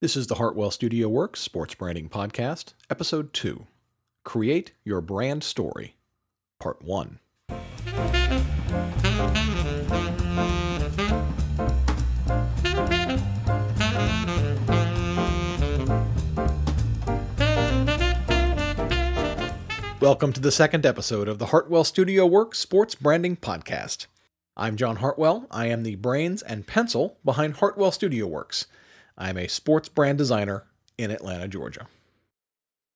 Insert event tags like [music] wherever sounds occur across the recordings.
This is the Hartwell Studio Works Sports Branding Podcast, Episode 2 Create Your Brand Story, Part 1. Welcome to the second episode of the Hartwell Studio Works Sports Branding Podcast. I'm John Hartwell. I am the brains and pencil behind Hartwell Studio Works. I'm a sports brand designer in Atlanta, Georgia.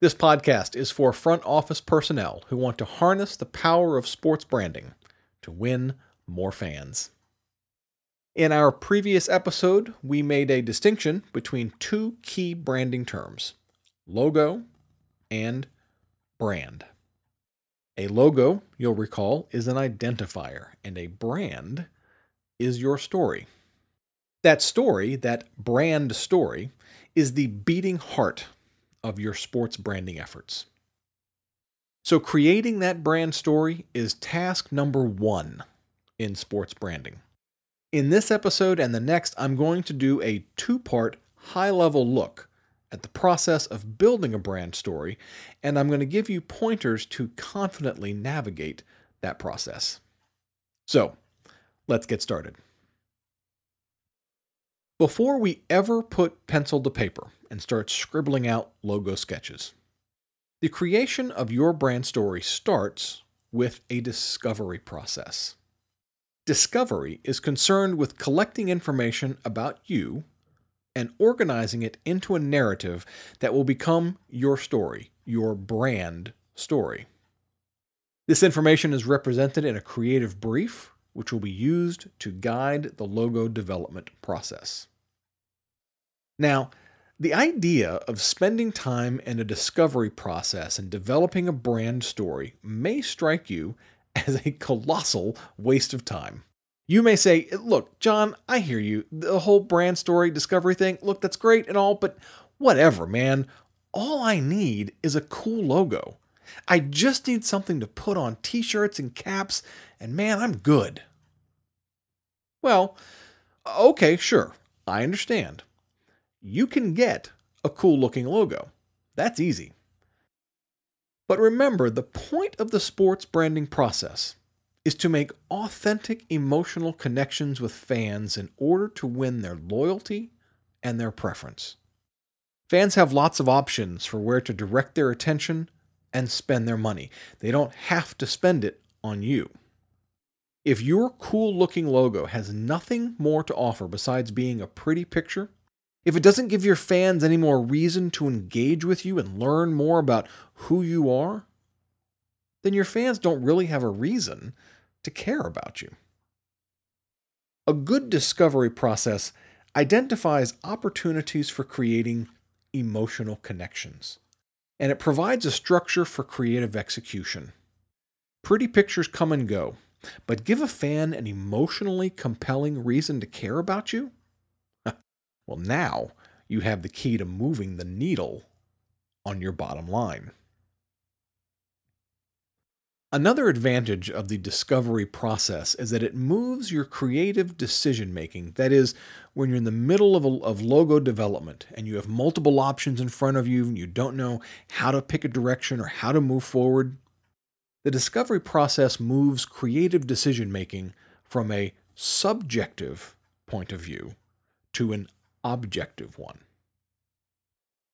This podcast is for front office personnel who want to harness the power of sports branding to win more fans. In our previous episode, we made a distinction between two key branding terms logo and brand. A logo, you'll recall, is an identifier, and a brand is your story. That story, that brand story, is the beating heart of your sports branding efforts. So, creating that brand story is task number one in sports branding. In this episode and the next, I'm going to do a two part high level look at the process of building a brand story, and I'm going to give you pointers to confidently navigate that process. So, let's get started. Before we ever put pencil to paper and start scribbling out logo sketches, the creation of your brand story starts with a discovery process. Discovery is concerned with collecting information about you and organizing it into a narrative that will become your story, your brand story. This information is represented in a creative brief which will be used to guide the logo development process. Now, the idea of spending time in a discovery process and developing a brand story may strike you [laughs] as a colossal waste of time. You may say, Look, John, I hear you. The whole brand story discovery thing, look, that's great and all, but whatever, man. All I need is a cool logo. I just need something to put on t shirts and caps, and man, I'm good. Well, okay, sure, I understand. You can get a cool looking logo. That's easy. But remember, the point of the sports branding process is to make authentic emotional connections with fans in order to win their loyalty and their preference. Fans have lots of options for where to direct their attention and spend their money. They don't have to spend it on you. If your cool looking logo has nothing more to offer besides being a pretty picture, if it doesn't give your fans any more reason to engage with you and learn more about who you are, then your fans don't really have a reason to care about you. A good discovery process identifies opportunities for creating emotional connections, and it provides a structure for creative execution. Pretty pictures come and go, but give a fan an emotionally compelling reason to care about you? [laughs] well, now you have the key to moving the needle on your bottom line. Another advantage of the discovery process is that it moves your creative decision making. That is, when you're in the middle of, a, of logo development and you have multiple options in front of you and you don't know how to pick a direction or how to move forward, the discovery process moves creative decision making from a subjective point of view to an objective one.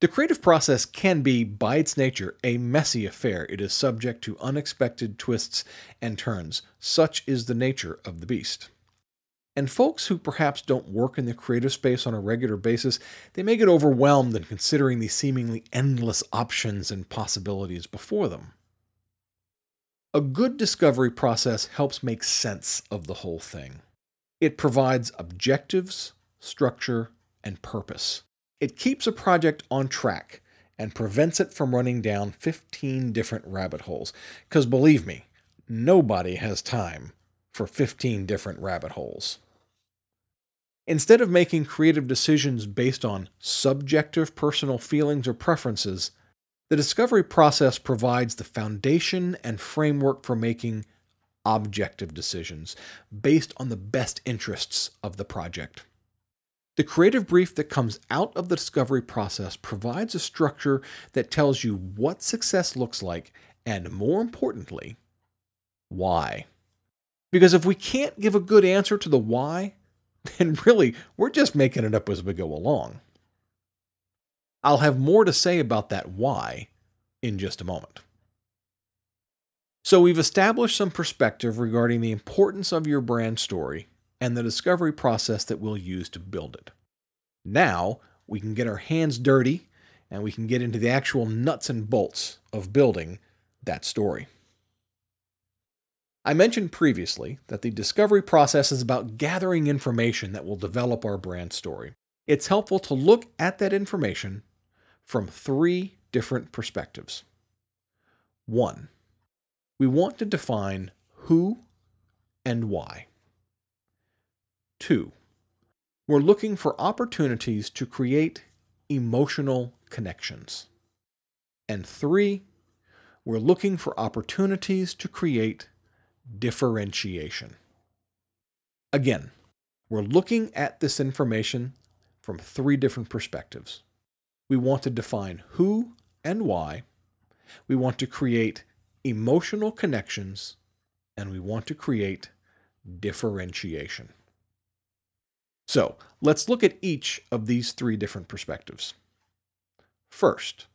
The creative process can be, by its nature, a messy affair. It is subject to unexpected twists and turns. Such is the nature of the beast. And folks who perhaps don't work in the creative space on a regular basis, they may get overwhelmed in considering the seemingly endless options and possibilities before them. A good discovery process helps make sense of the whole thing. It provides objectives, structure, and purpose. It keeps a project on track and prevents it from running down 15 different rabbit holes. Because believe me, nobody has time for 15 different rabbit holes. Instead of making creative decisions based on subjective personal feelings or preferences, the discovery process provides the foundation and framework for making objective decisions based on the best interests of the project. The creative brief that comes out of the discovery process provides a structure that tells you what success looks like and, more importantly, why. Because if we can't give a good answer to the why, [laughs] then really we're just making it up as we go along. I'll have more to say about that why in just a moment. So, we've established some perspective regarding the importance of your brand story and the discovery process that we'll use to build it. Now, we can get our hands dirty and we can get into the actual nuts and bolts of building that story. I mentioned previously that the discovery process is about gathering information that will develop our brand story. It's helpful to look at that information from three different perspectives. One, we want to define who and why. Two, we're looking for opportunities to create emotional connections. And three, we're looking for opportunities to create differentiation. Again, we're looking at this information from three different perspectives. We want to define who and why. We want to create emotional connections. And we want to create differentiation. So let's look at each of these three different perspectives. First,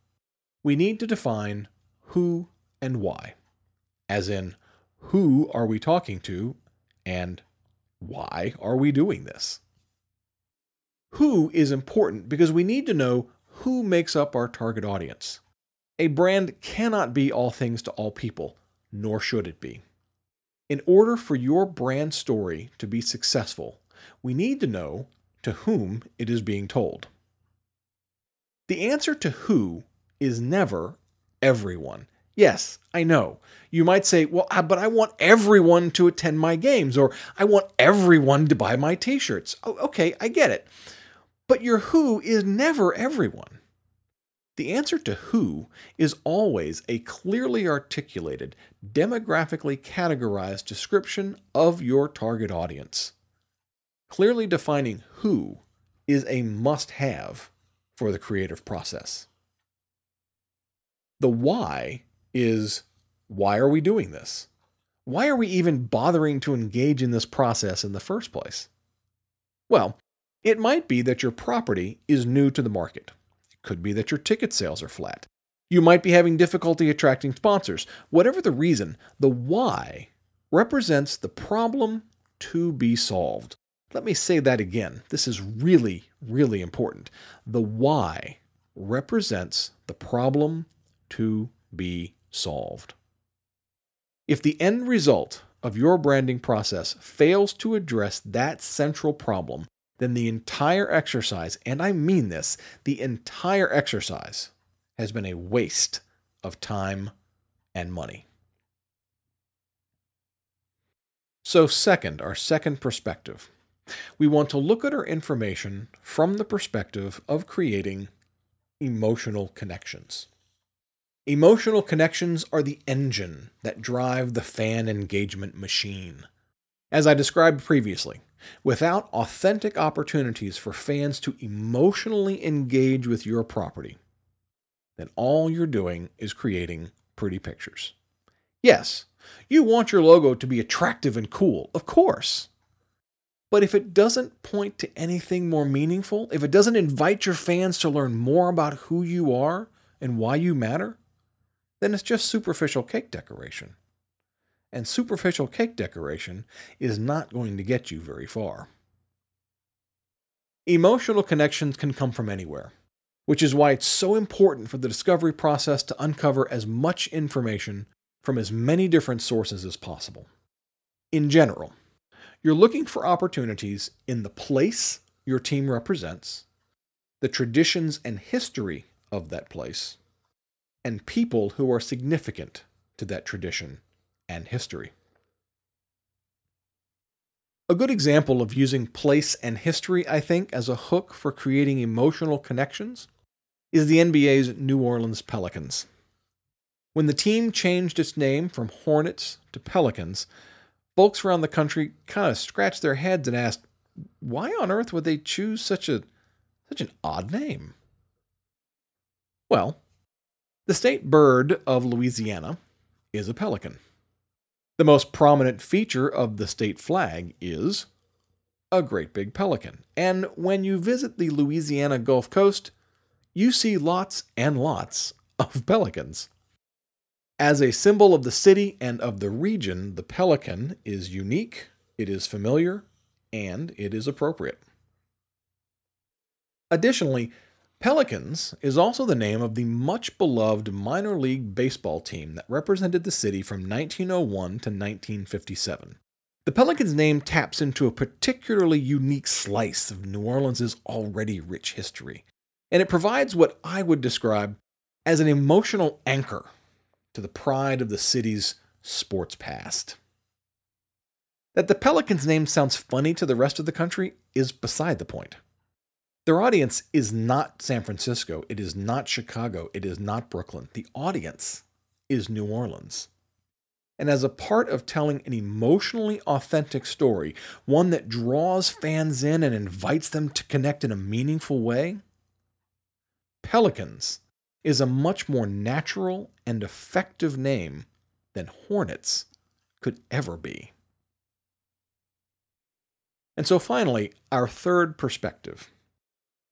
we need to define who and why, as in, who are we talking to and why are we doing this? Who is important because we need to know who makes up our target audience. A brand cannot be all things to all people, nor should it be. In order for your brand story to be successful, we need to know to whom it is being told. The answer to who is never everyone. Yes, I know. You might say, well, but I want everyone to attend my games, or I want everyone to buy my t shirts. Oh, okay, I get it. But your who is never everyone. The answer to who is always a clearly articulated, demographically categorized description of your target audience. Clearly defining who is a must have for the creative process. The why is why are we doing this? Why are we even bothering to engage in this process in the first place? Well, it might be that your property is new to the market. It could be that your ticket sales are flat. You might be having difficulty attracting sponsors. Whatever the reason, the why represents the problem to be solved. Let me say that again. This is really, really important. The why represents the problem to be solved. If the end result of your branding process fails to address that central problem, then the entire exercise, and I mean this, the entire exercise has been a waste of time and money. So, second, our second perspective, we want to look at our information from the perspective of creating emotional connections. Emotional connections are the engine that drive the fan engagement machine. As I described previously, without authentic opportunities for fans to emotionally engage with your property, then all you're doing is creating pretty pictures. Yes, you want your logo to be attractive and cool, of course. But if it doesn't point to anything more meaningful, if it doesn't invite your fans to learn more about who you are and why you matter, then it's just superficial cake decoration. And superficial cake decoration is not going to get you very far. Emotional connections can come from anywhere, which is why it's so important for the discovery process to uncover as much information from as many different sources as possible. In general, you're looking for opportunities in the place your team represents, the traditions and history of that place, and people who are significant to that tradition and history. A good example of using place and history, I think, as a hook for creating emotional connections is the NBA's New Orleans Pelicans. When the team changed its name from Hornets to Pelicans, folks around the country kind of scratched their heads and asked, why on earth would they choose such a such an odd name? Well, the state bird of Louisiana is a pelican. The most prominent feature of the state flag is a great big pelican. And when you visit the Louisiana Gulf Coast, you see lots and lots of pelicans. As a symbol of the city and of the region, the pelican is unique, it is familiar, and it is appropriate. Additionally, Pelicans is also the name of the much beloved minor league baseball team that represented the city from 1901 to 1957. The Pelicans name taps into a particularly unique slice of New Orleans' already rich history, and it provides what I would describe as an emotional anchor to the pride of the city's sports past. That the Pelicans name sounds funny to the rest of the country is beside the point. Their audience is not San Francisco. It is not Chicago. It is not Brooklyn. The audience is New Orleans. And as a part of telling an emotionally authentic story, one that draws fans in and invites them to connect in a meaningful way, Pelicans is a much more natural and effective name than Hornets could ever be. And so finally, our third perspective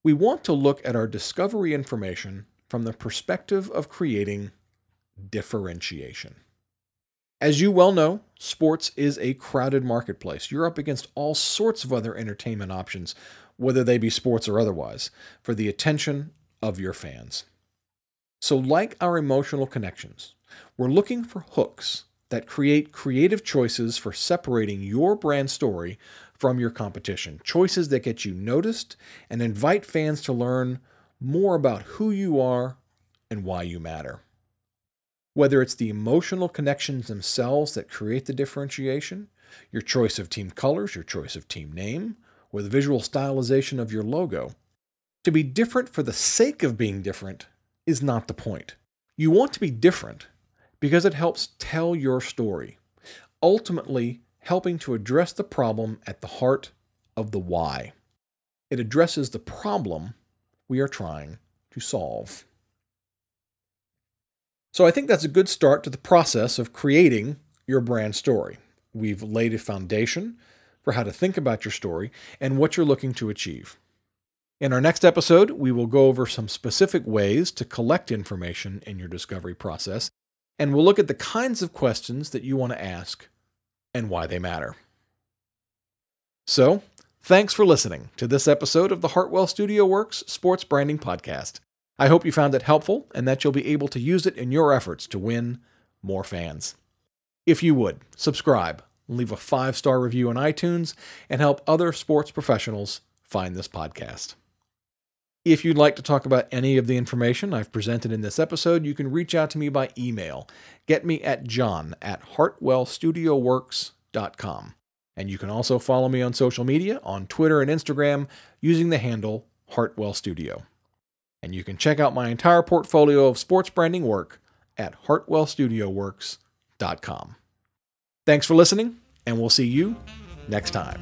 we want to look at our discovery information from the perspective of creating differentiation. As you well know, sports is a crowded marketplace. You're up against all sorts of other entertainment options, whether they be sports or otherwise, for the attention of your fans. So, like our emotional connections, we're looking for hooks that create creative choices for separating your brand story from your competition. Choices that get you noticed and invite fans to learn more about who you are and why you matter. Whether it's the emotional connections themselves that create the differentiation, your choice of team colors, your choice of team name, or the visual stylization of your logo, to be different for the sake of being different is not the point. You want to be different because it helps tell your story. Ultimately, helping to address the problem at the heart of the why. It addresses the problem we are trying to solve. So I think that's a good start to the process of creating your brand story. We've laid a foundation for how to think about your story and what you're looking to achieve. In our next episode, we will go over some specific ways to collect information in your discovery process, and we'll look at the kinds of questions that you want to ask and why they matter. So, thanks for listening to this episode of the Hartwell Studio Works Sports Branding Podcast. I hope you found it helpful and that you'll be able to use it in your efforts to win more fans. If you would, subscribe, leave a five star review on iTunes, and help other sports professionals find this podcast. If you'd like to talk about any of the information I've presented in this episode, you can reach out to me by email. Get me at john at hartwellstudioworks.com. And you can also follow me on social media on Twitter and Instagram using the handle Hartwell Studio. And you can check out my entire portfolio of sports branding work at hartwellstudioworks.com. Thanks for listening, and we'll see you next time.